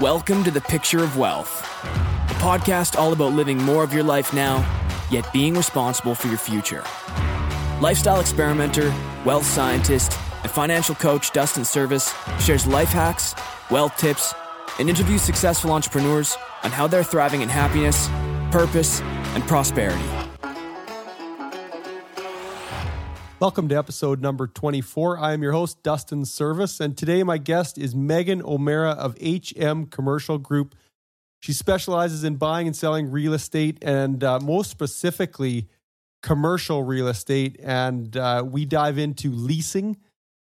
Welcome to the Picture of Wealth, a podcast all about living more of your life now, yet being responsible for your future. Lifestyle experimenter, wealth scientist, and financial coach Dustin Serviss shares life hacks, wealth tips, and interviews successful entrepreneurs on how they're thriving in happiness, purpose, and prosperity. Welcome to episode number 24. I am your host, Dustin Serviss, and today my guest is Meghan O'Mara of HM Commercial Group. She specializes in buying and selling real estate and uh, most specifically, commercial real estate. And uh, we dive into leasing,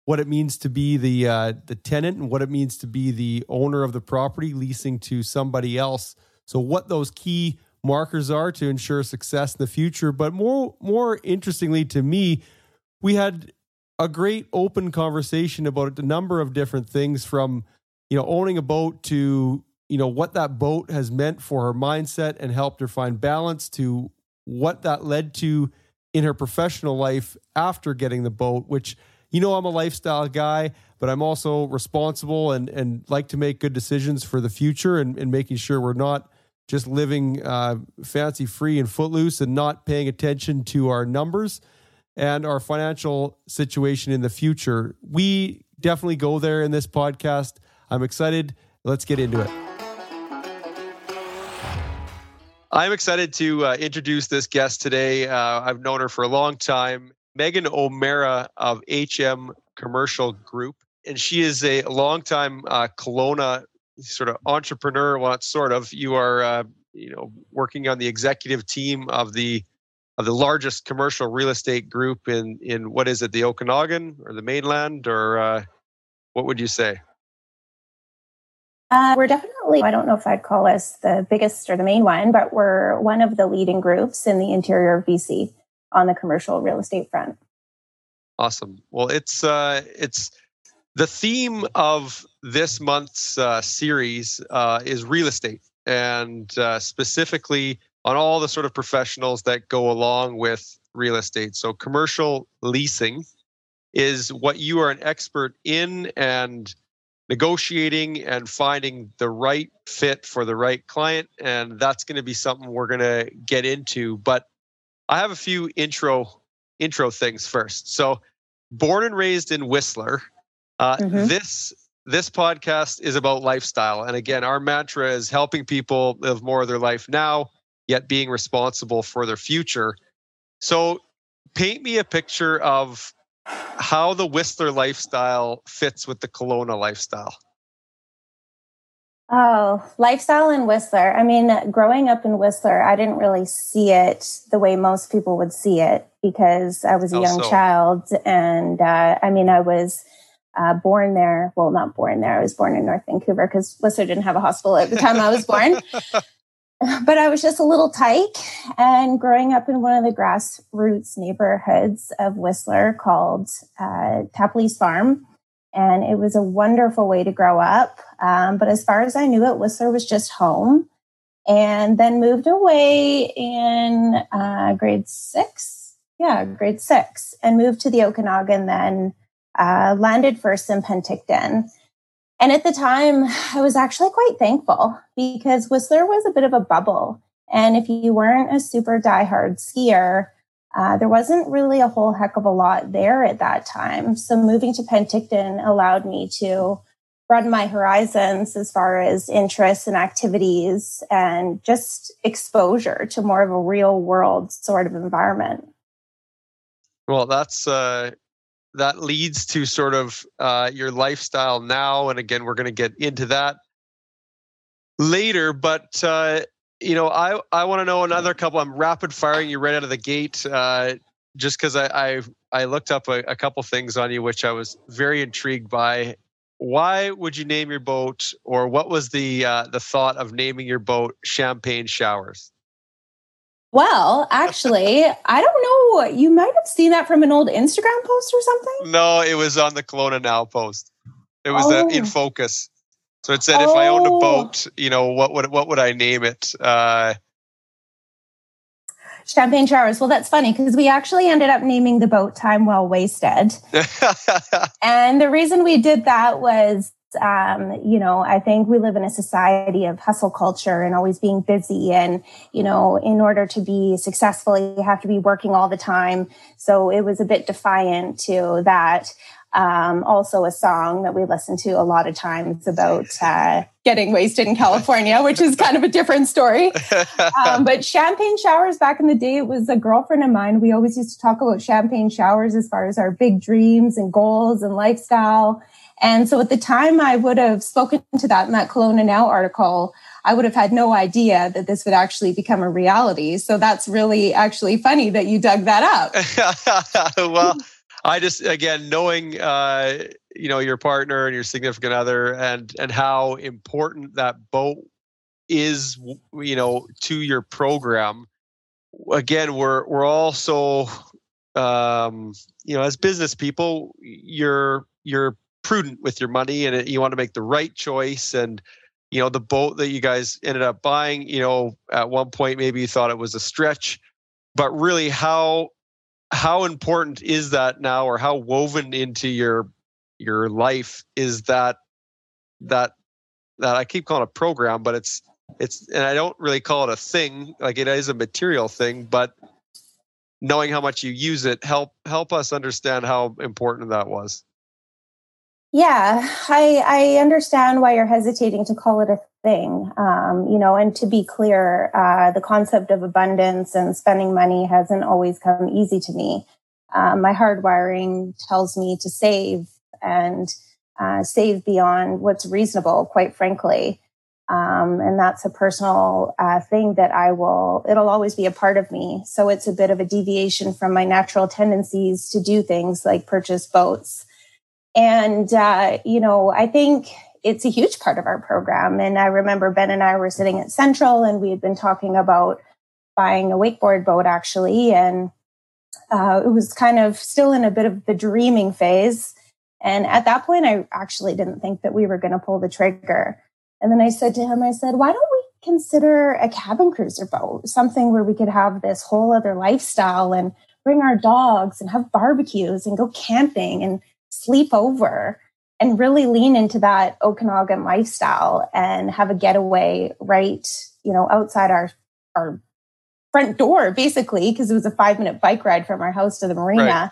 what it means to be the, uh, the tenant, and what it means to be the owner of the property, leasing to somebody else. So, what those key markers are to ensure success in the future. But more, more interestingly to me, we had a great open conversation about a number of different things from you know owning a boat to you know what that boat has meant for her mindset and helped her find balance to what that led to in her professional life after getting the boat which you know I'm a lifestyle guy but I'm also responsible and and like to make good decisions for the future and, and making sure we're not just living uh, fancy free and footloose and not paying attention to our numbers and our financial situation in the future. We definitely go there in this podcast. I'm excited. Let's get into it. I'm excited to uh, introduce this guest today. Uh, I've known her for a long time, Meghan O'Mara of HM Commercial Group. And she is a longtime uh, Kelowna sort of entrepreneur. Well, sort of. You are, uh, you know, working on the executive team of the the largest commercial real estate group in in what is it, the Okanagan or the mainland, or uh, what would you say? Uh, we're definitely, I don't know if I'd call us the biggest or the main one, but we're one of the leading groups in the interior of BC on the commercial real estate front. Awesome. Well, it's uh, it's the theme of this month's uh, series uh, is real estate, and uh, specifically on all the sort of professionals that go along with real estate. So, commercial leasing is what you are an expert in and negotiating and finding the right fit for the right client. And that's going to be something we're going to get into. But I have a few intro intro things first. So, born and raised in Whistler, uh, mm-hmm. this this podcast is about lifestyle. And again, our mantra is helping people live more of their life now yet being responsible for their future. So, paint me a picture of how the Whistler lifestyle fits with the Kelowna lifestyle. Oh, lifestyle in Whistler. I mean, growing up in Whistler, I didn't really see it the way most people would see it because I was a young so? child. And uh, I mean, I was uh, born there. Well, not born there. I was born in North Vancouver because Whistler didn't have a hospital at the time I was born. but I was just a little tyke. And growing up in one of the grassroots neighborhoods of Whistler called uh, Tapley's Farm. And it was a wonderful way to grow up. Um, but as far as I knew it, Whistler was just home. And then moved away in uh, grade six. Yeah, grade six. And moved to the Okanagan, then uh, landed first in Penticton and at the time, I was actually quite thankful because Whistler was a bit of a bubble. And if you weren't a super diehard skier, uh, there wasn't really a whole heck of a lot there at that time. So moving to Penticton allowed me to broaden my horizons as far as interests and activities and just exposure to more of a real world sort of environment. Well, that's uh, that leads to sort of uh, your lifestyle now. And again, we're going to get into that later. But uh, you know, I I want to know another couple. I'm rapid firing you right out of the gate, uh, just because I, I, I looked up a, a couple things on you, which I was very intrigued by. Why would you name your boat, or what was the uh, the thought of naming your boat Champagne Showers? Well, actually, I don't know. You might have seen that from an old Instagram post or something. No, it was on the Kelowna Now post. It was uh, oh. in focus. So it said, oh. if I owned a oh. boat, you know, what would what would I name it? Uh, Champagne showers. Well, that's funny because we actually ended up naming the boat Time Well Wasted. and the reason we did that was um, you know, I think we live in a society of hustle culture and always being busy. And, you know, in order to be successful, you have to be working all the time. So it was a bit defiant to that. Um, also, a song that we listen to a lot of times about uh, getting wasted in California, which is kind of a different story. Um, but champagne showers back in the day, it was a girlfriend of mine. We always used to talk about champagne showers as far as our big dreams and goals and lifestyle. And so at the time I would have spoken to that in that Kelowna Now article, I would have had no idea that this would actually become a reality. So that's really actually funny that you dug that up. well, I just again knowing uh, you know your partner and your significant other and and how important that boat is you know to your program again we're we're also um you know as business people you're you're prudent with your money and you want to make the right choice and you know the boat that you guys ended up buying you know at one point maybe you thought it was a stretch but really how how important is that now or how woven into your your life is that that that I keep calling a program but it's it's and I don't really call it a thing like it is a material thing but knowing how much you use it help help us understand how important that was yeah, I, I understand why you're hesitating to call it a thing. Um, you know, and to be clear, uh, the concept of abundance and spending money hasn't always come easy to me. Um, my hardwiring tells me to save and uh, save beyond what's reasonable, quite frankly. Um, and that's a personal uh, thing that I will, it'll always be a part of me. So it's a bit of a deviation from my natural tendencies to do things like purchase boats. And, uh, you know, I think it's a huge part of our program. And I remember Ben and I were sitting at Central and we had been talking about buying a wakeboard boat actually. And uh, it was kind of still in a bit of the dreaming phase. And at that point, I actually didn't think that we were going to pull the trigger. And then I said to him, I said, why don't we consider a cabin cruiser boat, something where we could have this whole other lifestyle and bring our dogs and have barbecues and go camping and sleep over and really lean into that Okanagan lifestyle and have a getaway right, you know, outside our our front door, basically, because it was a five minute bike ride from our house to the marina. Right.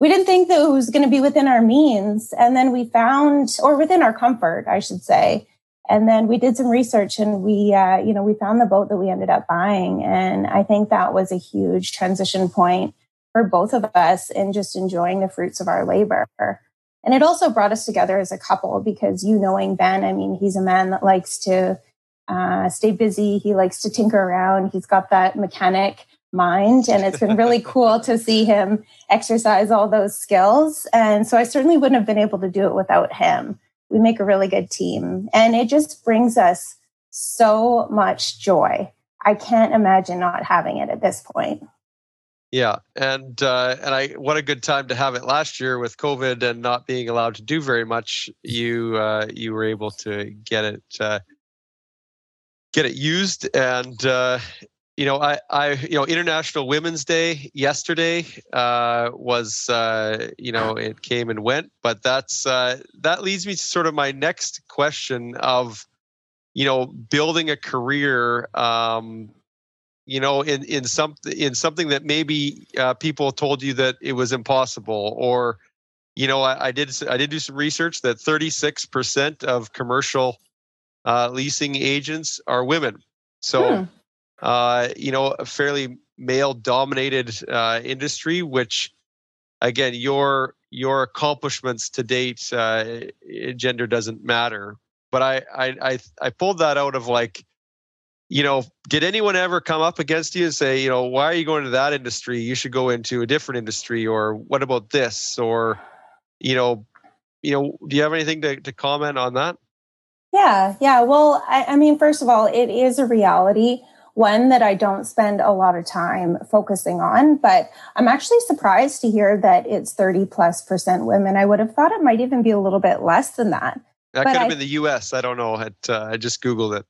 We didn't think that it was going to be within our means. And then we found, or within our comfort, I should say. And then we did some research and we, uh, you know, we found the boat that we ended up buying. And I think that was a huge transition point for both of us in just enjoying the fruits of our labor. And it also brought us together as a couple because you knowing Ben, I mean, he's a man that likes to uh, stay busy. He likes to tinker around. He's got that mechanic mind. And it's been really cool to see him exercise all those skills. And so I certainly wouldn't have been able to do it without him. We make a really good team. And it just brings us so much joy. I can't imagine not having it at this point. Yeah, and uh, and I what a good time to have it last year with COVID and not being allowed to do very much. You uh, you were able to get it uh, get it used, and uh, you know I I you know International Women's Day yesterday uh, was uh, you know it came and went, but that's that leads me to sort of my next question of you know building a career um, you know in in some in something that maybe uh, people told you that it was impossible or you know I, I did i did do some research that 36% of commercial uh, leasing agents are women so hmm. uh, you know a fairly male dominated uh, industry which again your your accomplishments to date uh, gender doesn't matter but I, I i i pulled that out of like you know, did anyone ever come up against you and say, you know, why are you going to that industry? You should go into a different industry, or what about this? Or, you know, you know, do you have anything to, to comment on that? Yeah, yeah. Well, I, I mean, first of all, it is a reality, one that I don't spend a lot of time focusing on, but I'm actually surprised to hear that it's 30 plus percent women. I would have thought it might even be a little bit less than that. That but could have I, been the US. I don't know. It, uh, I just Googled it.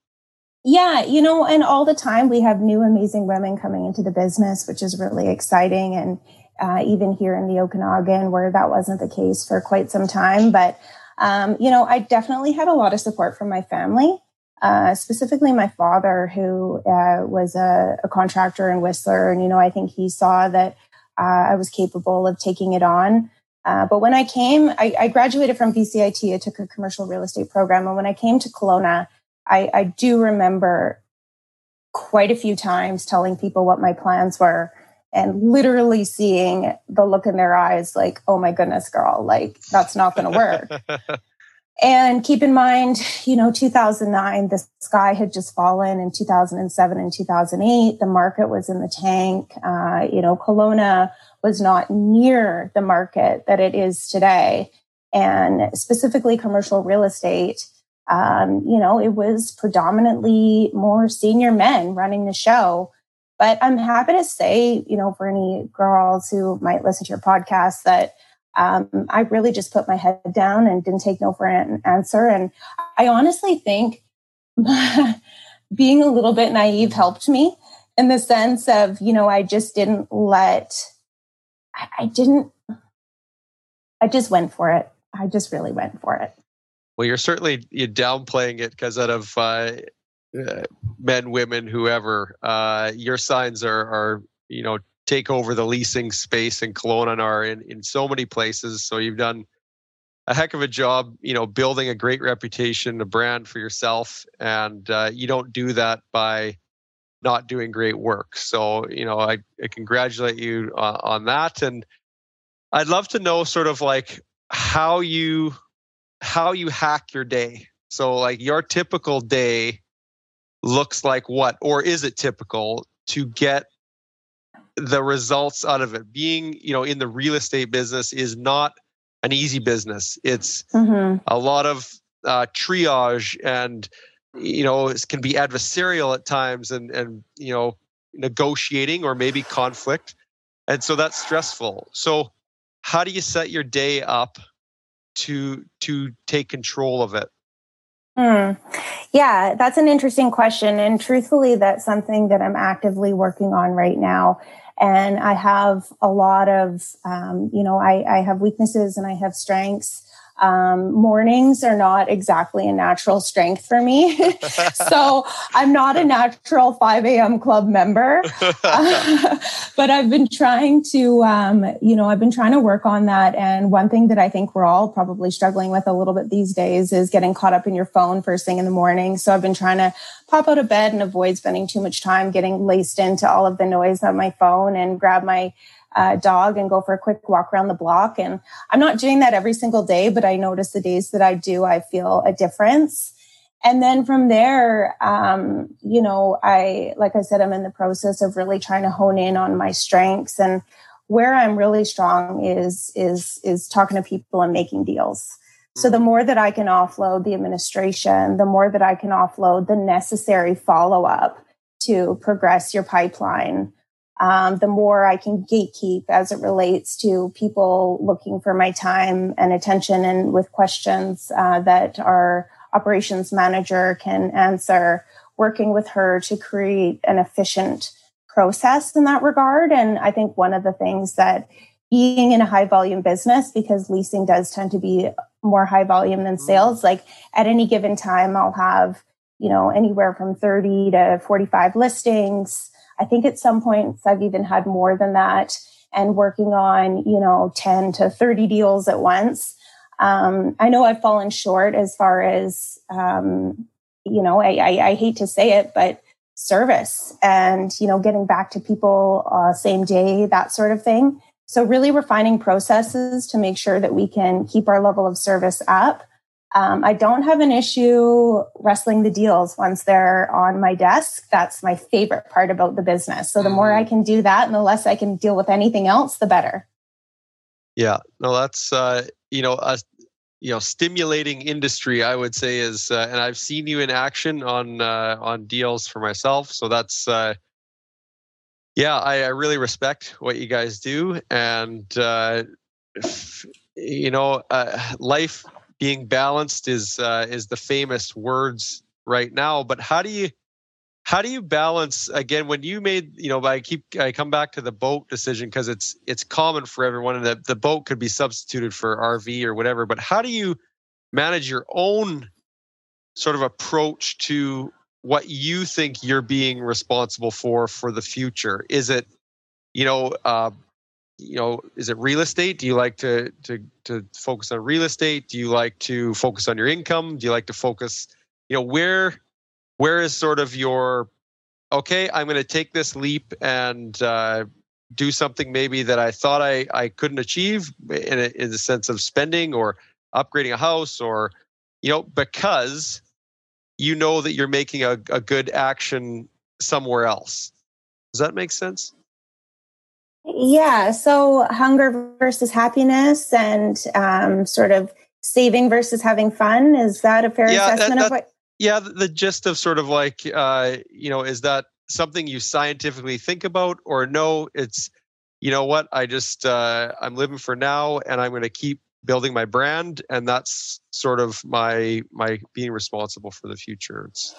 Yeah, you know, and all the time we have new amazing women coming into the business, which is really exciting. And uh, even here in the Okanagan, where that wasn't the case for quite some time. But Um, you know, I definitely had a lot of support from my family, uh, specifically my father, who uh, was a, a, contractor in Whistler. And, you know, I think he saw that uh, I was capable of taking it on. Uh, but when I came, I, I, graduated from BCIT. I took a commercial real estate program. And when I came to Kelowna, I, I do remember quite a few times telling people what my plans were and literally seeing the look in their eyes like, oh my goodness, girl, like that's not going to work. and keep in mind, you know, 2009, the sky had just fallen in 2007 and 2008. The market was in the tank. Uh, you know, Kelowna was not near the market that it is today. And specifically commercial real estate, um, you know, it was predominantly more senior men running the show but I'm happy to say, you know, for any girls who might listen to your podcast, that um, I really just put my head down and didn't take no for an answer. And I honestly think being a little bit naive helped me in the sense of, you know, I just didn't let, I, I didn't, I just went for it. I just really went for it. Well, you're certainly you're downplaying it because out of uh, uh, men, women, whoever, uh, your signs are, are, you know, take over the leasing space in Kelowna and are in, in so many places. So you've done a heck of a job, you know, building a great reputation, a brand for yourself. And uh, you don't do that by not doing great work. So, you know, I, I congratulate you uh, on that. And I'd love to know sort of like how you, how you hack your day. So like your typical day, looks like what, or is it typical to get the results out of it? Being, you know, in the real estate business is not an easy business. It's mm-hmm. a lot of uh, triage and you know it can be adversarial at times and and you know negotiating or maybe conflict and so that's stressful so how do you set your day up to to take control of it Hmm. Yeah, that's an interesting question. And truthfully, that's something that I'm actively working on right now. And I have a lot of, um, you know, I, I have weaknesses and I have strengths. Um, mornings are not exactly a natural strength for me. so I'm not a natural 5 a.m. club member. but I've been trying to, um, you know, I've been trying to work on that. And one thing that I think we're all probably struggling with a little bit these days is getting caught up in your phone first thing in the morning. So I've been trying to pop out of bed and avoid spending too much time getting laced into all of the noise on my phone and grab my uh, dog and go for a quick walk around the block. And I'm not doing that every single day, but I notice the days that I do, I feel a difference. And then from there, um, you know, I, like I said, I'm in the process of really trying to hone in on my strengths and where I'm really strong is, is, is talking to people and making deals. So the mm-hmm. more that I can offload the administration, the more that I can offload the necessary follow up to progress your pipeline, um, the more I can gatekeep as it relates to people looking for my time and attention and with questions uh, that our operations manager can answer, working with her to create an efficient process in that regard. And I think one of the things that being in a high volume business, because leasing does tend to be more high volume than sales, like at any given time, I'll have, you know, anywhere from 30 to 45 listings I think at some points I've even had more than that and working on, you know, 10 to 30 deals at once. Um, I know I've fallen short as far as, um, you know, I, I, I, hate to say it, but service and, you know, getting back to people uh, same day, that sort of thing. So really refining processes to make sure that we can keep our level of service up um, I don't have an issue wrestling the deals once they're on my desk. That's my favorite part about the business. So the more I mm. can do that and the less I can deal with anything else, the better. Yeah, no, that's uh, you know a you know stimulating industry. I would say is, uh, and I've seen you in action on uh, on deals for myself. So that's uh, yeah, I, I really respect what you guys do, and uh, you know, uh, life being balanced is uh, is the famous words right now. But how do you how do you balance again when you made you know I keep I come back to the boat decision because it's it's common for everyone and the, the boat could be substituted for RV or whatever. But how do you manage your own sort of approach to what you think you're being responsible for for the future? Is it, you know, uh, you know, is it real estate? Do you like to to to focus on real estate? Do you like to focus on your income? Do you like to focus, you know, where where is sort of your okay? I'm going to take this leap and uh, do something maybe that I thought I I couldn't achieve in a, in the sense of spending or upgrading a house or you know because you know that you're making a, a good action somewhere else. Does that make sense? Yeah. So hunger versus happiness and um, sort of saving versus having fun. Is that a fair yeah, assessment that, that, of what? Yeah. The gist of sort of like, uh, you know, is that something you scientifically think about or no, it's, you know what, I just, uh, I'm living for now and I'm going to keep building my brand. And that's sort of my, my being responsible for the future. It's,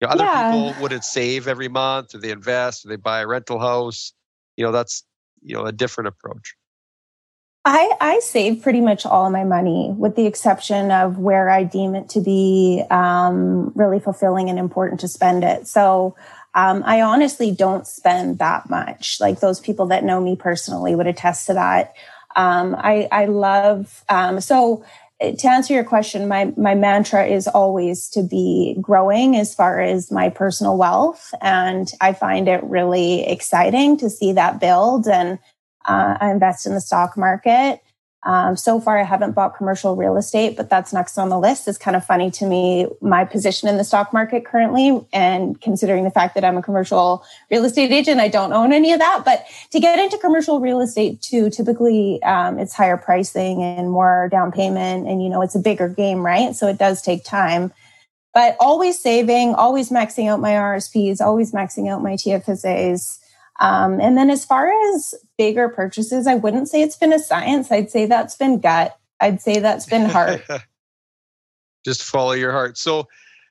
you know, other yeah. people would it save every month or they invest or they buy a rental house. You know, that's you know a different approach I, I save pretty much all my money with the exception of where I deem it to be um, really fulfilling and important to spend it. So um, I honestly don't spend that much. Like those people that know me personally would attest to that. Um, I, I love, um, so to answer your question, my, my mantra is always to be growing as far as my personal wealth. And I find it really exciting to see that build and uh, I invest in the stock market. Um, so far, I haven't bought commercial real estate, but that's next on the list. It's kind of funny to me, my position in the stock market currently, and considering the fact that I'm a commercial real estate agent, I don't own any of that. But to get into commercial real estate too, typically um, it's higher pricing and more down payment, and you know it's a bigger game, right? So it does take time. But always saving, always maxing out my RSPs, always maxing out my TFSAs. Um, and then as far as bigger purchases, I wouldn't say it's been a science. I'd say that's been gut. I'd say that's been heart. Just follow your heart. So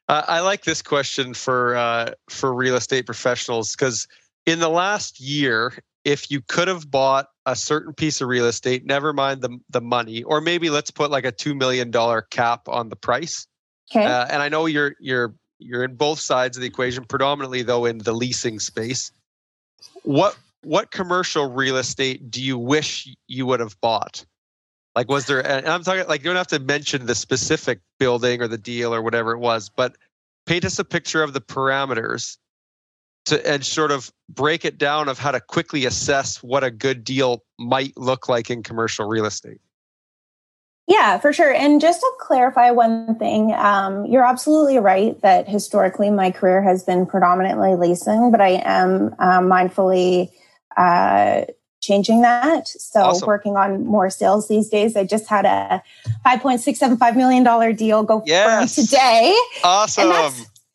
uh, I like this question for uh, for real estate professionals because in the last year, if you could have bought a certain piece of real estate, never mind the the money, or maybe let's put like a two million dollar cap on the price. Okay. Uh, and I know you're you're you're in both sides of the equation, predominantly though in the leasing space what what commercial real estate do you wish you would have bought? Like, was there? And I'm talking like you don't have to mention the specific building or the deal or whatever it was, but paint us a picture of the parameters to and sort of break it down of how to quickly assess what a good deal might look like in commercial real estate. Yeah, for sure. And just to clarify one thing, um, you're absolutely right that historically my career has been predominantly leasing, but I am uh, mindfully uh, changing that. So awesome. working on more sales these days. I just had a $5.675 million deal go yes. today. Awesome.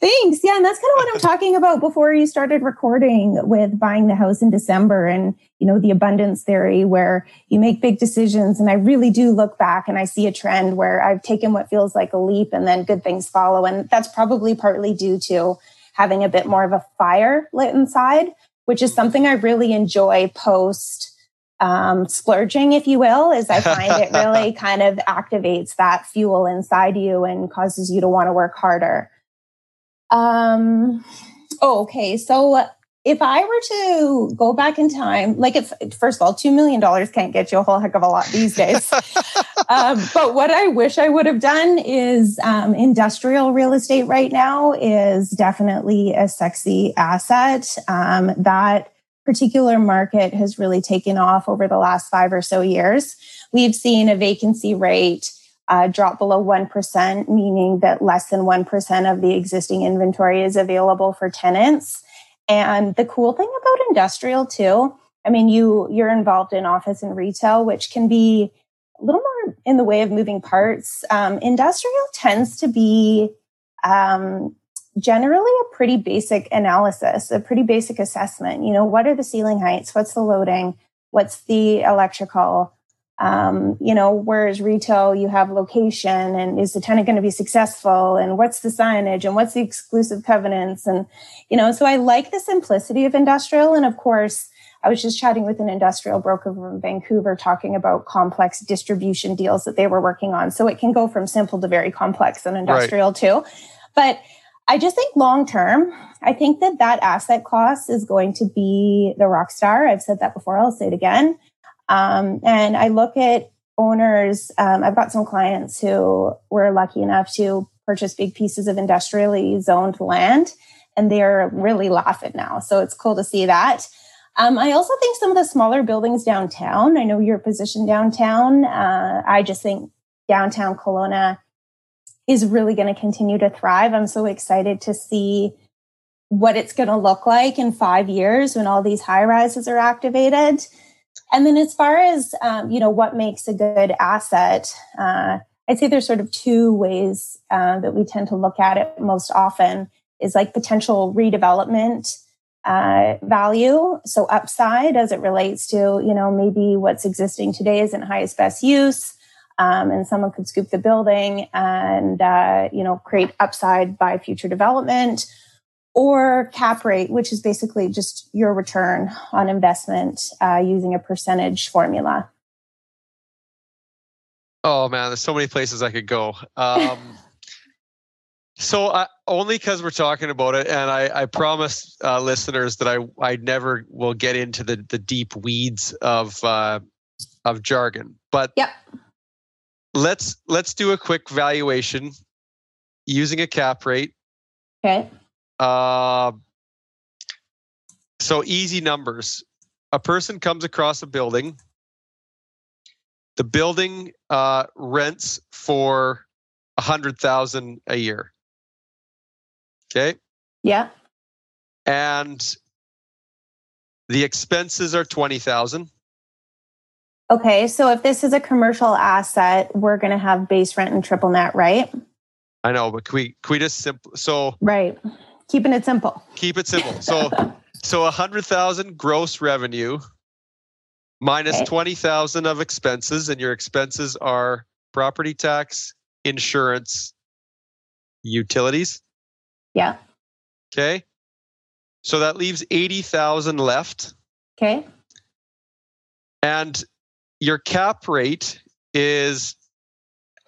Thanks. Yeah. And that's kind of what I'm talking about before you started recording with buying the house in December and, you know, the abundance theory where you make big decisions. And I really do look back and I see a trend where I've taken what feels like a leap and then good things follow. And that's probably partly due to having a bit more of a fire lit inside, which is something I really enjoy post um, splurging, if you will, is I find it really kind of activates that fuel inside you and causes you to want to work harder. Um, oh, okay. So if I were to go back in time, like it's first of all, $2 million can't get you a whole heck of a lot these days. um, but what I wish I would have done is um, industrial real estate right now is definitely a sexy asset. Um, that particular market has really taken off over the last five or so years. We've seen a vacancy rate uh, drop below 1%, meaning that less than 1% of the existing inventory is available for tenants. And the cool thing about industrial too, I mean, you you're involved in office and retail, which can be a little more in the way of moving parts. Um, industrial tends to be um, generally a pretty basic analysis, a pretty basic assessment. You know, what are the ceiling heights? What's the loading? What's the electrical? Um, you know, whereas retail, you have location and is the tenant going to be successful and what's the signage and what's the exclusive covenants? And, you know, so I like the simplicity of industrial. And of course, I was just chatting with an industrial broker from Vancouver talking about complex distribution deals that they were working on. So it can go from simple to very complex in industrial right. too. But I just think long term, I think that that asset class is going to be the rock star. I've said that before. I'll say it again. Um, and I look at owners. Um, I've got some clients who were lucky enough to purchase big pieces of industrially zoned land, and they're really laughing now. So it's cool to see that. Um, I also think some of the smaller buildings downtown. I know you're positioned downtown. Uh, I just think downtown Kelowna is really going to continue to thrive. I'm so excited to see what it's going to look like in five years when all these high rises are activated. And then as far as, um, you know, what makes a good asset, uh, I'd say there's sort of two ways uh, that we tend to look at it most often is like potential redevelopment uh, value. So upside as it relates to, you know, maybe what's existing today isn't highest best use. Um, and someone could scoop the building and, uh, you know, create upside by future development or cap rate, which is basically just your return on investment uh, using a percentage formula. Oh man, there's so many places I could go. Um, so I, only because we're talking about it, and I, I promise uh, listeners that I I never will get into the the deep weeds of uh, of jargon. But yep. let's let's do a quick valuation using a cap rate. Okay. Uh, so easy numbers. A person comes across a building. The building uh, rents for a hundred thousand a year. Okay. Yeah. And the expenses are twenty thousand. Okay, so if this is a commercial asset, we're going to have base rent and triple net, right? I know, but can we can we just simple so right keeping it simple. Keep it simple. So so a hundred thousand gross revenue minus okay. twenty thousand of expenses, and your expenses are property tax, insurance, utilities. Yeah. Okay. So that leaves eighty thousand left. Okay. And your cap rate is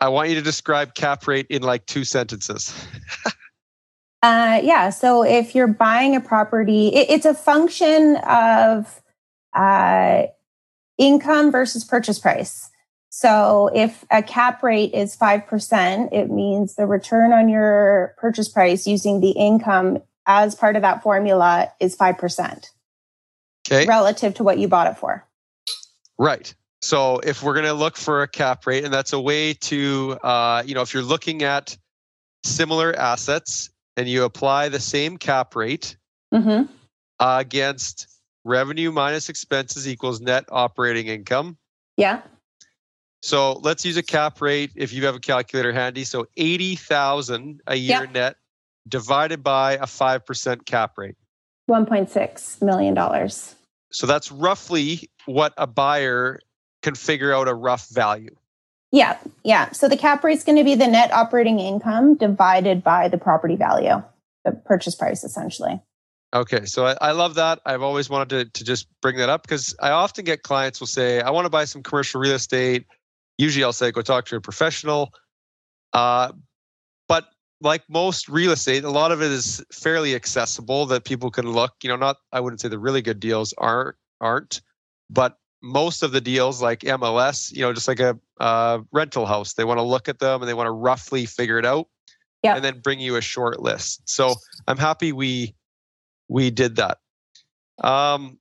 I want you to describe cap rate in like two sentences. Uh, yeah. So if you're buying a property, it, it's a function of uh, income versus purchase price. So if a cap rate is 5%, it means the return on your purchase price using the income as part of that formula is 5%. Okay. Relative to what you bought it for. Right. So if we're going to look for a cap rate, and that's a way to, uh, you know, if you're looking at similar assets and you apply the same cap rate mm-hmm. uh, against revenue minus expenses equals net operating income. Yeah. So let's use a cap rate if you have a calculator handy. So 80,000 a year yep. net divided by a 5% cap rate. $1.6 million. So that's roughly what a buyer can figure out a rough value. Yeah, yeah. So the cap rate is going to be the net operating income divided by the property value, the purchase price, essentially. Okay, so I, I love that. I've always wanted to, to just bring that up because I often get clients will say, I want to buy some commercial real estate. Usually I'll say, go talk to a professional. Uh, but like most real estate, a lot of it is fairly accessible that people can look. You know, not I wouldn't say the really good deals aren't aren't, but most of the deals like MLS, you know, just like a uh, rental house, they want to look at them and they want to roughly figure it out, yep. and then bring you a short list. So I'm happy we we did that. Um,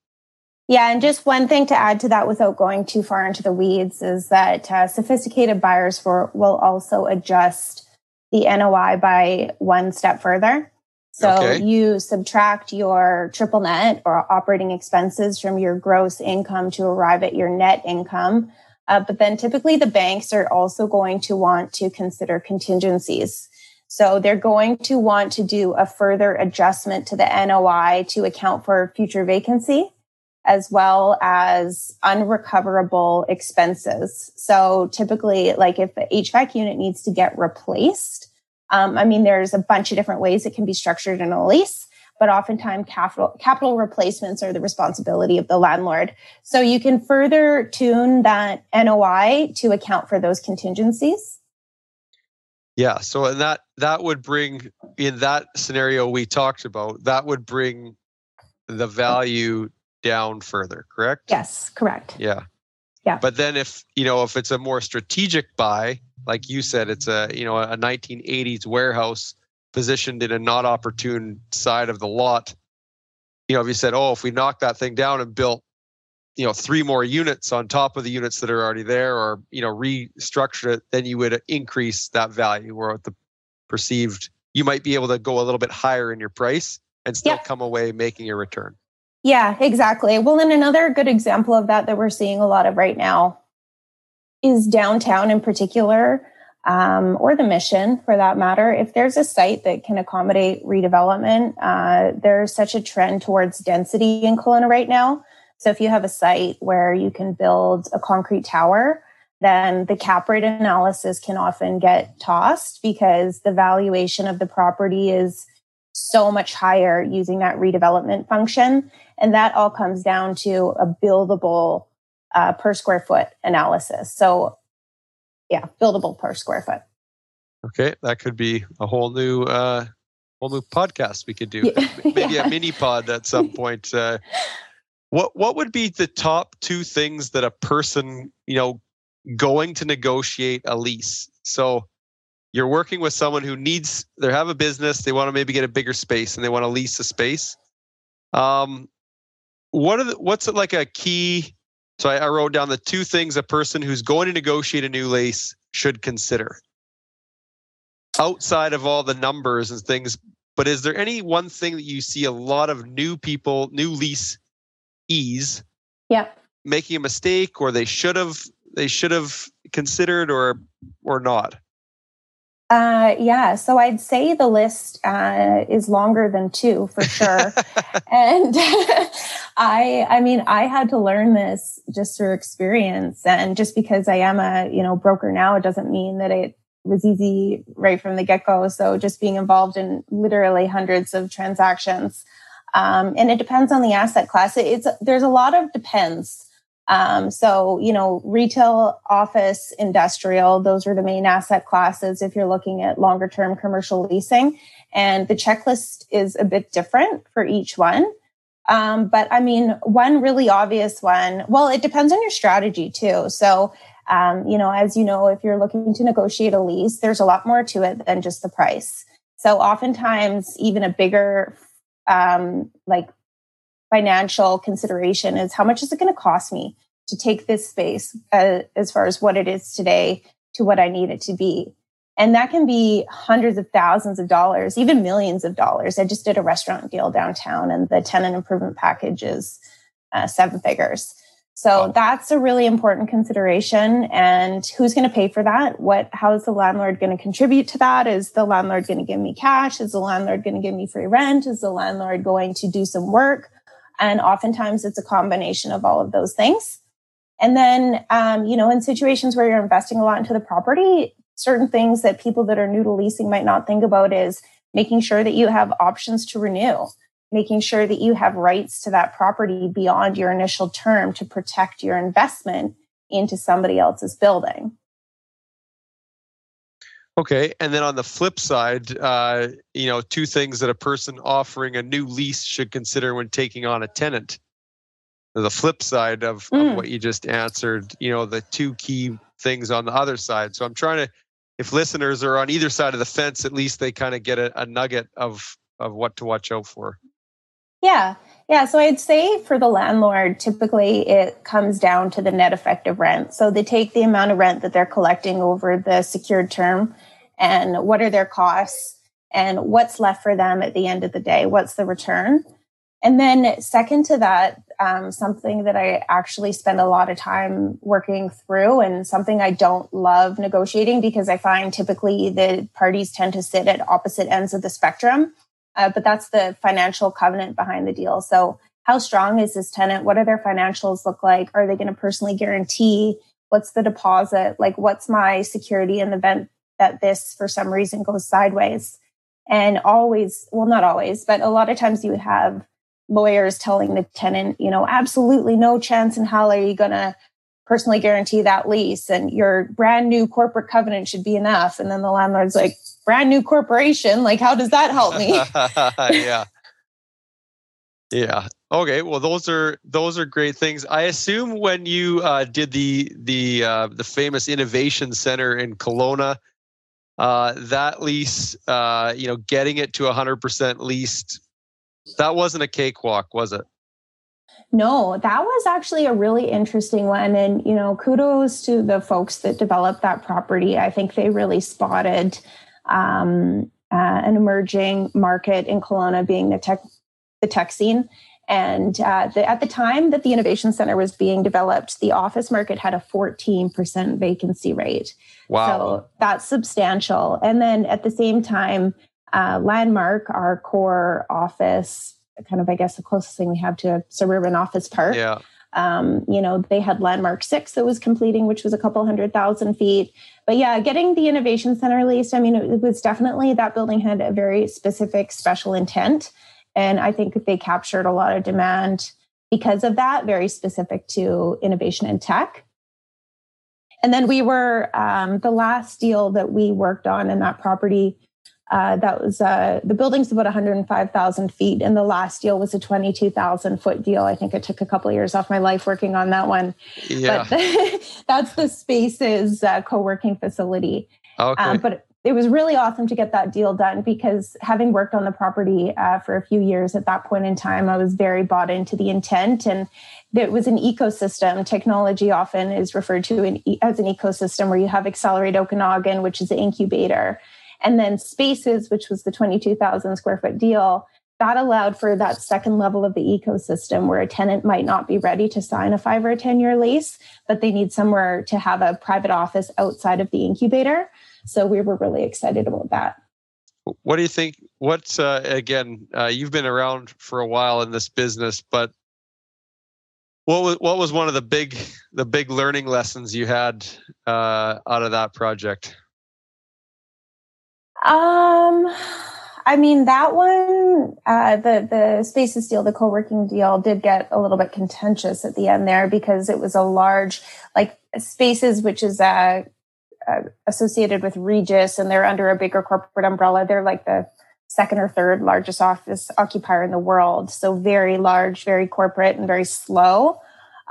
yeah, and just one thing to add to that, without going too far into the weeds, is that uh, sophisticated buyers for will also adjust the NOI by one step further. So okay. you subtract your triple net or operating expenses from your gross income to arrive at your net income. Uh, but then typically the banks are also going to want to consider contingencies. So they're going to want to do a further adjustment to the NOI to account for future vacancy as well as unrecoverable expenses. So typically, like if the HVAC unit needs to get replaced, um, I mean, there's a bunch of different ways it can be structured in a lease. but oftentimes capital capital replacements are the responsibility of the landlord. So you can further tune that NOI to account for those contingencies. Yeah, so and that that would bring in that scenario we talked about, that would bring the value down further, correct? Yes, correct. Yeah. Yeah. But then if, you know, if it's a more strategic buy, like you said, it's a, you know, a 1980s warehouse positioned in a not opportune side of the lot. You know, if you said, oh, if we knock that thing down and built, you know, three more units on top of the units that are already there or, you know, restructure it, then you would increase that value or the perceived, you might be able to go a little bit higher in your price and still yeah. come away making a return. Yeah, exactly. Well, and another good example of that that we're seeing a lot of right now is downtown in particular, um, or the mission for that matter. If there's a site that can accommodate redevelopment, uh, there's such a trend towards density in Kelowna right now. So if you have a site where you can build a concrete tower, then the cap rate analysis can often get tossed because the valuation of the property is so much higher using that redevelopment function. And that all comes down to a buildable uh, per square foot analysis. So, yeah, buildable per square foot. Okay, that could be a whole new uh, whole new podcast we could do. Yeah. Maybe yeah. a mini pod at some point. Uh, what what would be the top two things that a person you know going to negotiate a lease? So you're working with someone who needs they have a business they want to maybe get a bigger space and they want to lease a space um, what are the, what's it like a key so I, I wrote down the two things a person who's going to negotiate a new lease should consider. Outside of all the numbers and things but is there any one thing that you see a lot of new people new lease ease? Yeah. Making a mistake or they should have they should have considered or or not uh, yeah, so I'd say the list uh, is longer than two for sure. and I, I mean, I had to learn this just through experience, and just because I am a you know broker now, it doesn't mean that it was easy right from the get go. So just being involved in literally hundreds of transactions, um, and it depends on the asset class. It's there's a lot of depends. Um, so, you know, retail, office, industrial, those are the main asset classes if you're looking at longer term commercial leasing. And the checklist is a bit different for each one. Um, but I mean, one really obvious one, well, it depends on your strategy too. So, um, you know, as you know, if you're looking to negotiate a lease, there's a lot more to it than just the price. So oftentimes, even a bigger, um, like financial consideration is how much is it going to cost me to take this space uh, as far as what it is today to what I need it to be. And that can be hundreds of thousands of dollars, even millions of dollars. I just did a restaurant deal downtown and the tenant improvement package is uh, seven figures. So oh. that's a really important consideration. And who's going to pay for that? What, how is the landlord going to contribute to that? Is the landlord going to give me cash? Is the landlord going to give me free rent? Is the landlord going to do some work? And oftentimes it's a combination of all of those things. And then, um, you know, in situations where you're investing a lot into the property, certain things that people that are new to leasing might not think about is making sure that you have options to renew, making sure that you have rights to that property beyond your initial term to protect your investment into somebody else's building. Okay, and then on the flip side, uh, you know, two things that a person offering a new lease should consider when taking on a tenant. The flip side of, mm. of what you just answered, you know, the two key things on the other side. So I'm trying to, if listeners are on either side of the fence, at least they kind of get a, a nugget of of what to watch out for. Yeah, yeah. So I'd say for the landlord, typically it comes down to the net effective rent. So they take the amount of rent that they're collecting over the secured term and what are their costs and what's left for them at the end of the day. What's the return? And then, second to that, um, something that I actually spend a lot of time working through and something I don't love negotiating because I find typically the parties tend to sit at opposite ends of the spectrum uh, but that's the financial covenant behind the deal. So, how strong is this tenant? What do their financials look like? Are they going to personally guarantee? What's the deposit? Like, what's my security in the event that this, for some reason, goes sideways? And always, well, not always, but a lot of times you have lawyers telling the tenant, you know, absolutely no chance in hell are you going to personally guarantee that lease and your brand new corporate covenant should be enough. And then the landlord's like, brand new corporation, like, how does that help me? yeah. Yeah. Okay. Well, those are those are great things. I assume when you uh, did the the uh, the famous innovation center in Kelowna, uh, that lease, uh, you know, getting it to 100% leased, that wasn't a cakewalk, was it? No, that was actually a really interesting one. And, you know, kudos to the folks that developed that property. I think they really spotted um, uh, an emerging market in Kelowna being the tech, the tech scene. And uh, the, at the time that the Innovation Center was being developed, the office market had a 14% vacancy rate. Wow. So that's substantial. And then at the same time, uh, Landmark, our core office kind of, I guess, the closest thing we have to a suburban office park. Yeah. Um, you know, they had Landmark Six that was completing, which was a couple hundred thousand feet. But yeah, getting the Innovation Center leased, I mean, it was definitely that building had a very specific special intent. And I think they captured a lot of demand because of that, very specific to innovation and tech. And then we were um, the last deal that we worked on in that property uh, that was uh, the building's about 105,000 feet, and the last deal was a 22,000 foot deal. I think it took a couple of years off my life working on that one. Yeah. But the, that's the Spaces uh, co working facility. Okay. Um, but it was really awesome to get that deal done because having worked on the property uh, for a few years at that point in time, I was very bought into the intent and it was an ecosystem. Technology often is referred to in, as an ecosystem where you have Accelerate Okanagan, which is the incubator and then Spaces, which was the 22,000 square foot deal, that allowed for that second level of the ecosystem where a tenant might not be ready to sign a five or a 10 year lease, but they need somewhere to have a private office outside of the incubator. So we were really excited about that. What do you think? What's, uh, again, uh, you've been around for a while in this business, but what was, what was one of the big, the big learning lessons you had uh, out of that project? Um, I mean that one, uh, the the spaces deal, the co-working deal, did get a little bit contentious at the end there because it was a large, like spaces, which is uh, uh, associated with Regus and they're under a bigger corporate umbrella. They're like the second or third largest office occupier in the world, so very large, very corporate, and very slow.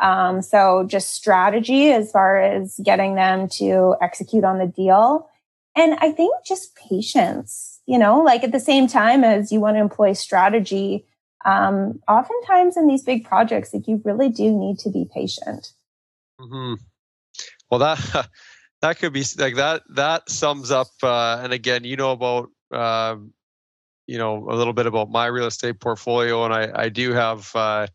Um, so just strategy as far as getting them to execute on the deal and I think just patience, you know, like at the same time as you want to employ strategy, um, oftentimes in these big projects, like you really do need to be patient. Mm-hmm. Well, that that could be like that. That sums up. Uh, and again, you know about um, you know a little bit about my real estate portfolio, and I I do have uh,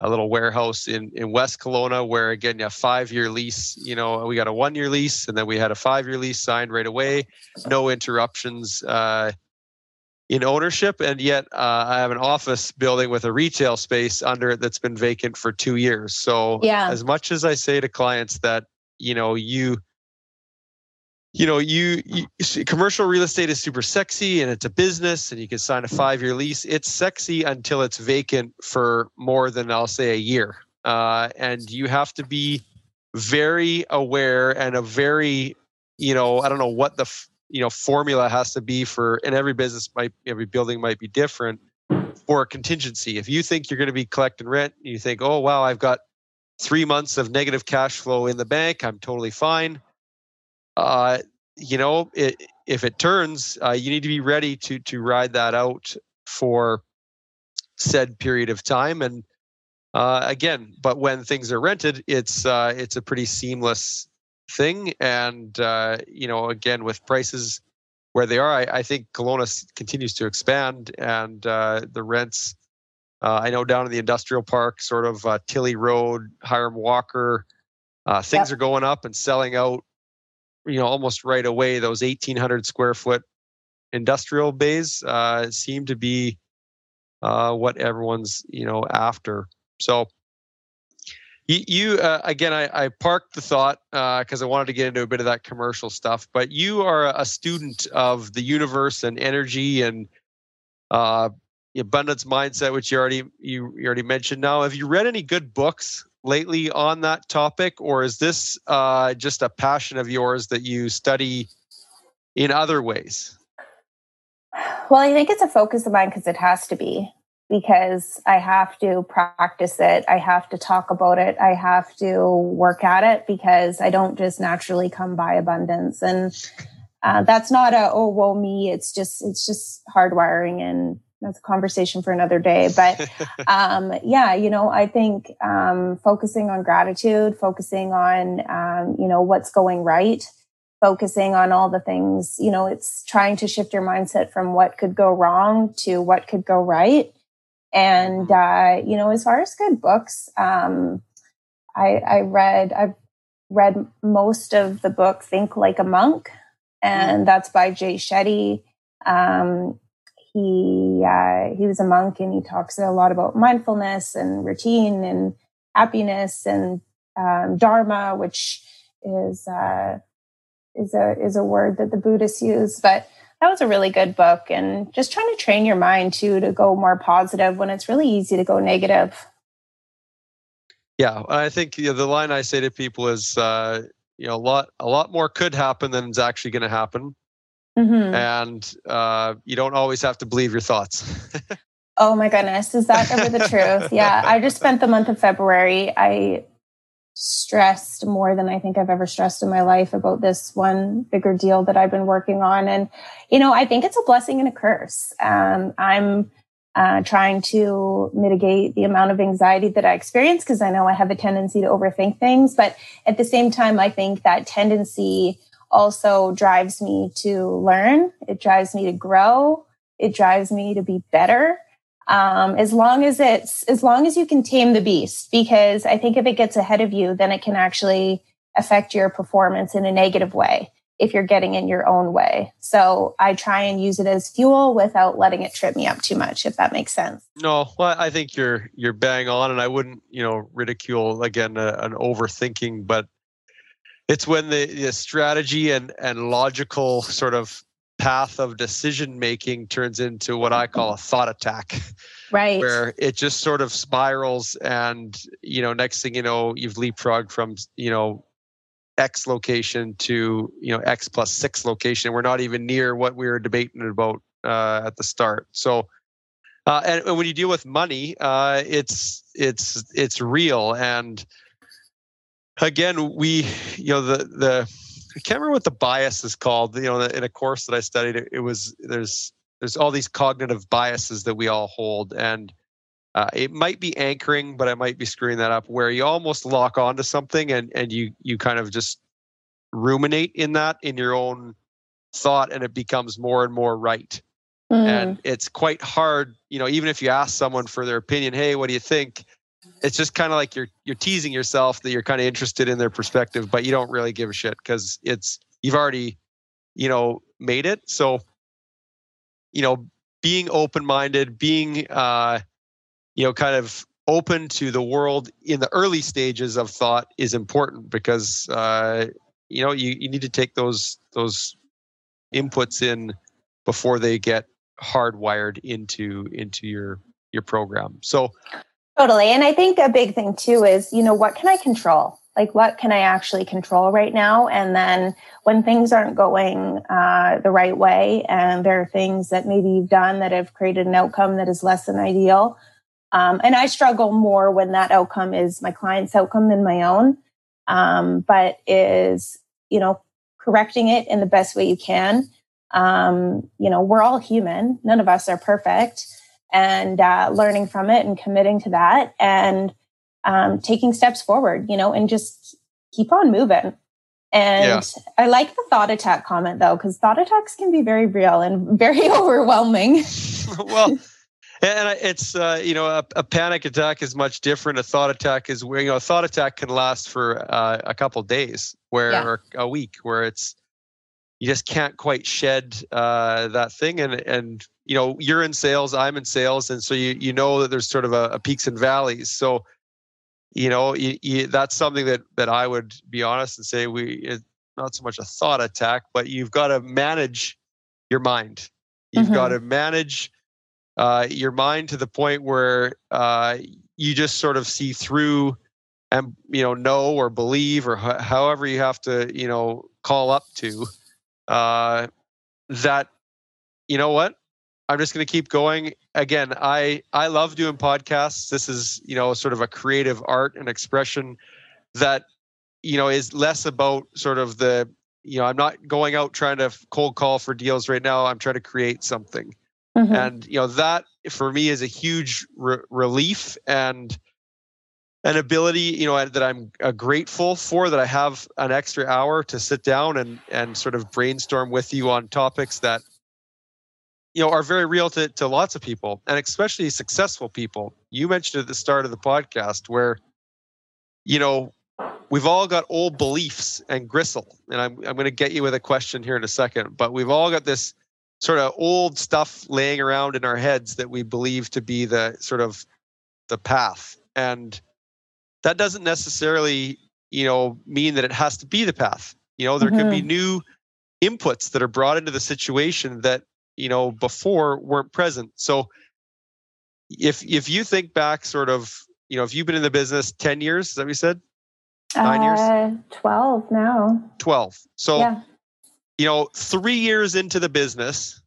a little warehouse in in West Kelowna where again, yeah, five year lease. You know, we got a one year lease, and then we had a five year lease signed right away, no interruptions uh, in ownership, and yet uh, I have an office building with a retail space under it that's been vacant for two years. So, yeah. as much as I say to clients that you know you you know you, you, commercial real estate is super sexy and it's a business and you can sign a five year lease. It's sexy until it's vacant for more than i'll say a year. Uh, and you have to be very aware and a very you know i don't know what the you know formula has to be for and every business might every building might be different for a contingency. If you think you're going to be collecting rent you think oh wow i've got three months of negative cash flow in the bank i'm totally fine uh, you know, it, if it turns, uh, you need to be ready to to ride that out for said period of time. And uh, again, but when things are rented, it's uh, it's a pretty seamless thing. And uh, you know, again, with prices where they are, I, I think Kelowna continues to expand, and uh, the rents. Uh, I know down in the industrial park, sort of uh, Tilley Road, Hiram Walker, uh, things yep. are going up and selling out you know almost right away those 1800 square foot industrial bays uh, seem to be uh, what everyone's you know after so you, you uh, again I, I, parked the thought because uh, i wanted to get into a bit of that commercial stuff but you are a student of the universe and energy and uh, abundance mindset, which you already you, you already mentioned. Now, have you read any good books lately on that topic, or is this uh, just a passion of yours that you study in other ways? Well, I think it's a focus of mine because it has to be because I have to practice it. I have to talk about it. I have to work at it because I don't just naturally come by abundance. And uh, that's not a, oh, well, me. It's just, it's just hardwiring and that's a conversation for another day. But um, yeah, you know, I think um, focusing on gratitude, focusing on, um, you know, what's going right, focusing on all the things, you know, it's trying to shift your mindset from what could go wrong to what could go right. And, mm-hmm. uh, you know, as far as good books, um, I, I read, I've read most of the book Think Like a Monk, and mm. that's by Jay Shetty. Um, he uh, he was a monk, and he talks a lot about mindfulness and routine and happiness and um, dharma, which is uh, is a is a word that the Buddhists use. But that was a really good book, and just trying to train your mind too to go more positive when it's really easy to go negative. Yeah, I think you know, the line I say to people is, uh, you know, a lot a lot more could happen than is actually going to happen, mm-hmm. and uh, you don't always have to believe your thoughts. oh my goodness, is that ever the truth? Yeah, I just spent the month of February. I stressed more than I think I've ever stressed in my life about this one bigger deal that I've been working on. And, you know, I think it's a blessing and a curse. Um, I'm uh, trying to mitigate the amount of anxiety that I experience because I know I have a tendency to overthink things. But at the same time, I think that tendency also drives me to learn, it drives me to grow, it drives me to be better. Um, as long as it's as long as you can tame the beast because i think if it gets ahead of you then it can actually affect your performance in a negative way if you're getting in your own way. So i try and use it as fuel without letting it trip me up too much if that makes sense. No well i think you're you're bang on and i wouldn't you know ridicule again uh, an overthinking but it's when the, the strategy and and logical sort of path of decision making turns into what I call a thought attack. Right. Where it just sort of spirals and you know, next thing you know, you've leapfrogged from, you know, X location to, you know, X plus six location. We're not even near what we were debating about uh, at the start. So uh, and, and, when you deal with money, uh, it's it's it's real. And again, we you know the the I can't remember what the bias is called. You know, in a course that I studied, it, it was there's there's all these cognitive biases that we all hold, and uh, it might be anchoring, but I might be screwing that up. Where you almost lock onto something, and and you you kind of just ruminate in that in your own thought, and it becomes more and more right. Mm. And it's quite hard, you know, even if you ask someone for their opinion, hey, what do you think? It's just kind of like you're you're teasing yourself that you're kind of interested in their perspective, but you don't really give a shit because it's you've already, you know, made it. So, you know, being open minded, being uh, you know, kind of open to the world in the early stages of thought is important because uh, you know you, you need to take those those inputs in before they get hardwired into into your your program. So Totally. And I think a big thing too is, you know, what can I control? Like, what can I actually control right now? And then when things aren't going uh, the right way, and there are things that maybe you've done that have created an outcome that is less than ideal. Um, and I struggle more when that outcome is my client's outcome than my own, um, but is, you know, correcting it in the best way you can. Um, you know, we're all human, none of us are perfect and uh, learning from it and committing to that and um, taking steps forward, you know, and just keep on moving. And yeah. I like the thought attack comment though, because thought attacks can be very real and very overwhelming. well, and it's uh, you know a, a, panic attack is much different. A thought attack is where you know a thought attack can last for uh, a couple days, where yeah. or a week, where it's you just can't quite shed uh, that thing, and and you know you're in sales i'm in sales. And so you you know that there's sort of a, a peaks and valleys. So you know you, you, that's something that that i would be honest and say we it's not so much a thought attack but you've got to manage your mind. You've mm-hmm. got to manage uh, your mind to the point where uh, you just sort of see through and you know know or believe or h- however you have to you know call up to uh, that you know what? I'm just going to keep going. Again i i love doing podcasts. This is you know sort of a creative art and expression that you know is less about sort of the you know i'm not going out trying to cold call for deals right now. I'm trying to create something. Mm-hmm. and you know that for me is a huge re- relief and an ability you know that i'm uh, grateful for that i have an extra hour to sit down and and sort of brainstorm with you on topics that you know are very real to, to lots of people and especially successful people. You mentioned at the start of the podcast where you know we've all got old beliefs and gristle and i'm, I'm going to get you with a question here in a second but we've all got this sort of old stuff laying around in our heads that we believe to be the sort of the path and that doesn't necessarily you know mean that it has to be the path you know there mm-hmm. could be mm-hmm. new inputs that are brought into the situation that you know before weren't present so if if you think back sort of you know if you've been in the business 10 years is that what you said nine uh, years 12 now 12 so yeah. you know three years into the business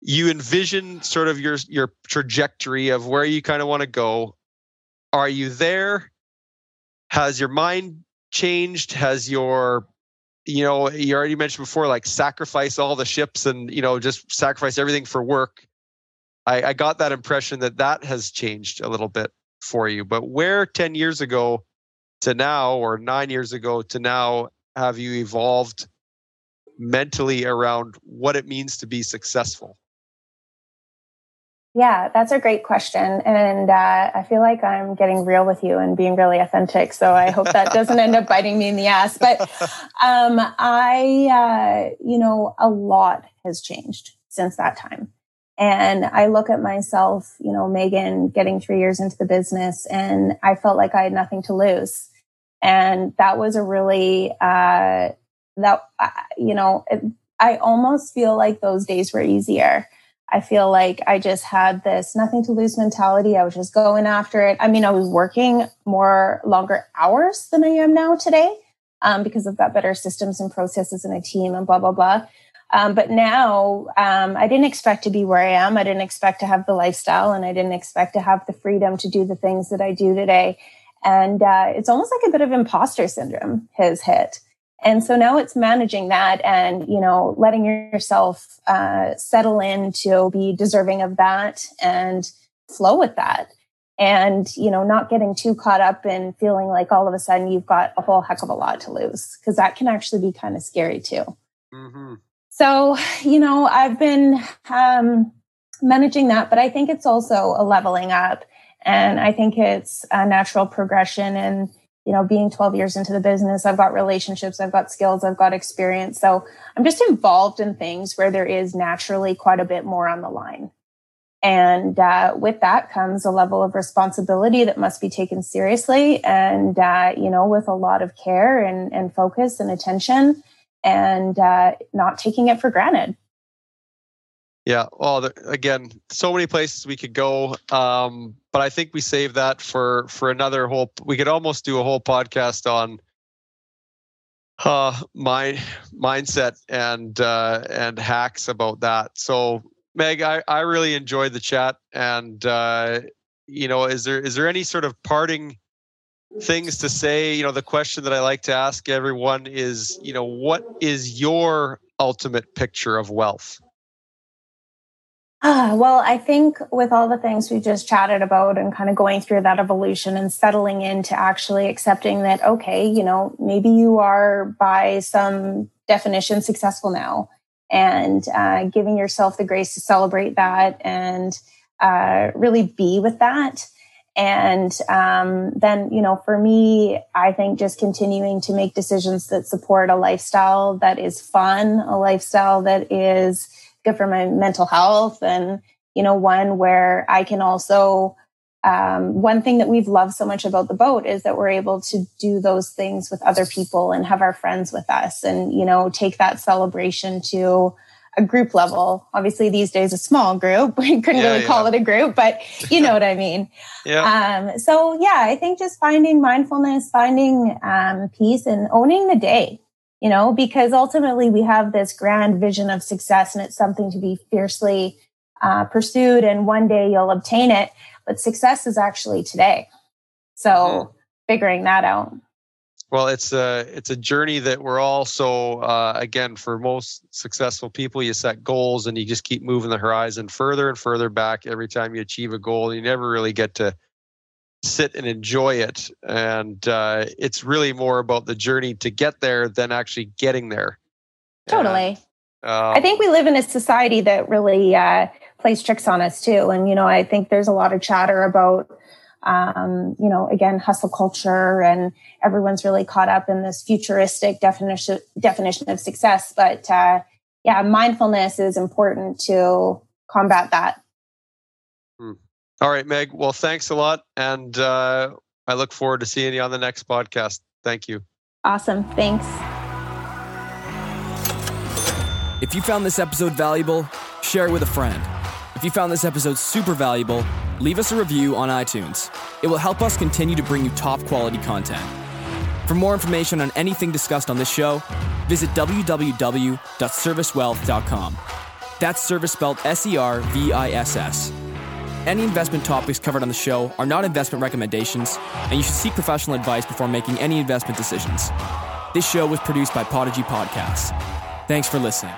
you envision sort of your your trajectory of where you kind of want to go are you there? Has your mind changed? Has your you know you already mentioned before like sacrifice all the ships and you know just sacrifice everything for work. I, I got that impression that that has changed a little bit for you but where 10 years ago to now or nine years ago to now have you evolved mentally around what it means to be successful yeah, that's a great question. And uh, I feel like I'm getting real with you and being really authentic. So I hope that doesn't end up biting me in the ass. But um, I, uh, you know, a lot has changed since that time. And I look at myself, you know, Meghan getting three years into the business, and I felt like I had nothing to lose. And that was a really, uh, that, uh, you know, it, I almost feel like those days were easier I feel like I just had this nothing to lose mentality. I was just going after it. I mean, I was working more longer hours than I am now today um, because I've got better systems and processes and a team and blah, blah, blah. Um, but now um, I didn't expect to be where I am. I didn't expect to have the lifestyle and I didn't expect to have the freedom to do the things that I do today. And uh, it's almost like a bit of imposter syndrome has hit. And so now it's managing that and, you know, letting yourself uh, settle in to be deserving of that and flow with that. And, you know, not getting too caught up in feeling like all of a sudden you've got a whole heck of a lot to lose, because that can actually be kind of scary too. Mm-hmm. So, you know, I've been um, managing that, but I think it's also a leveling up. And I think it's a natural progression. And, you know, being 12 years into the business, I've got relationships, I've got skills, I've got experience. So I'm just involved in things where there is naturally quite a bit more on the line. And uh, with that comes a level of responsibility that must be taken seriously and, uh, you know, with a lot of care and, and focus and attention and uh, not taking it for granted. Yeah. Well, the, again, so many places we could go, um, but I think we save that for for another whole. We could almost do a whole podcast on uh, my mindset and uh, and hacks about that. So, Meg, I, I really enjoyed the chat, and uh, you know, is there is there any sort of parting things to say? You know, the question that I like to ask everyone is, you know, what is your ultimate picture of wealth? Ah, well, I think with all the things we just chatted about and kind of going through that evolution and settling into actually accepting that, okay, you know, maybe you are by some definition successful now and uh, giving yourself the grace to celebrate that and uh, really be with that. And um, then, you know, for me, I think just continuing to make decisions that support a lifestyle that is fun, a lifestyle that is good for my mental health and you know one where i can also um, one thing that we've loved so much about the boat is that we're able to do those things with other people and have our friends with us and you know take that celebration to a group level. Obviously, these days, a small group. We couldn't yeah, really yeah. call it a group, but you know what I mean. Yeah. Um, so, yeah, I think just finding mindfulness, finding um, peace, and owning the day, you know, because ultimately we have this grand vision of success and it's something to be fiercely uh, pursued, and one day you'll obtain it. But success is actually today. So, mm-hmm. figuring that out. Well, it's a it's a journey that we're all so uh, again for most successful people, you set goals and you just keep moving the horizon further and further back every time you achieve a goal. You never really get to sit and enjoy it, and uh, it's really more about the journey to get there than actually getting there. Totally. And, um, I think we live in a society that really uh, plays tricks on us too, and you know, I think there's a lot of chatter about um, you know, again, hustle culture and everyone's really caught up in this futuristic definition definition of success. But uh, yeah, mindfulness is important to combat that. All right, Meg. Well, thanks a lot, and uh, I look forward to seeing you on the next podcast. Thank you. Awesome. Thanks. If you found this episode valuable, share it with a friend. If you found this episode super valuable, leave us a review on iTunes. It will help us continue to bring you top quality content. For more information on anything discussed on this show, visit www.servisswealth.com. That's service spelled S E R V I S S. Any investment topics covered on the show are not investment recommendations, and you should seek professional advice before making any investment decisions. This show was produced by Podigy Podcasts. Thanks for listening.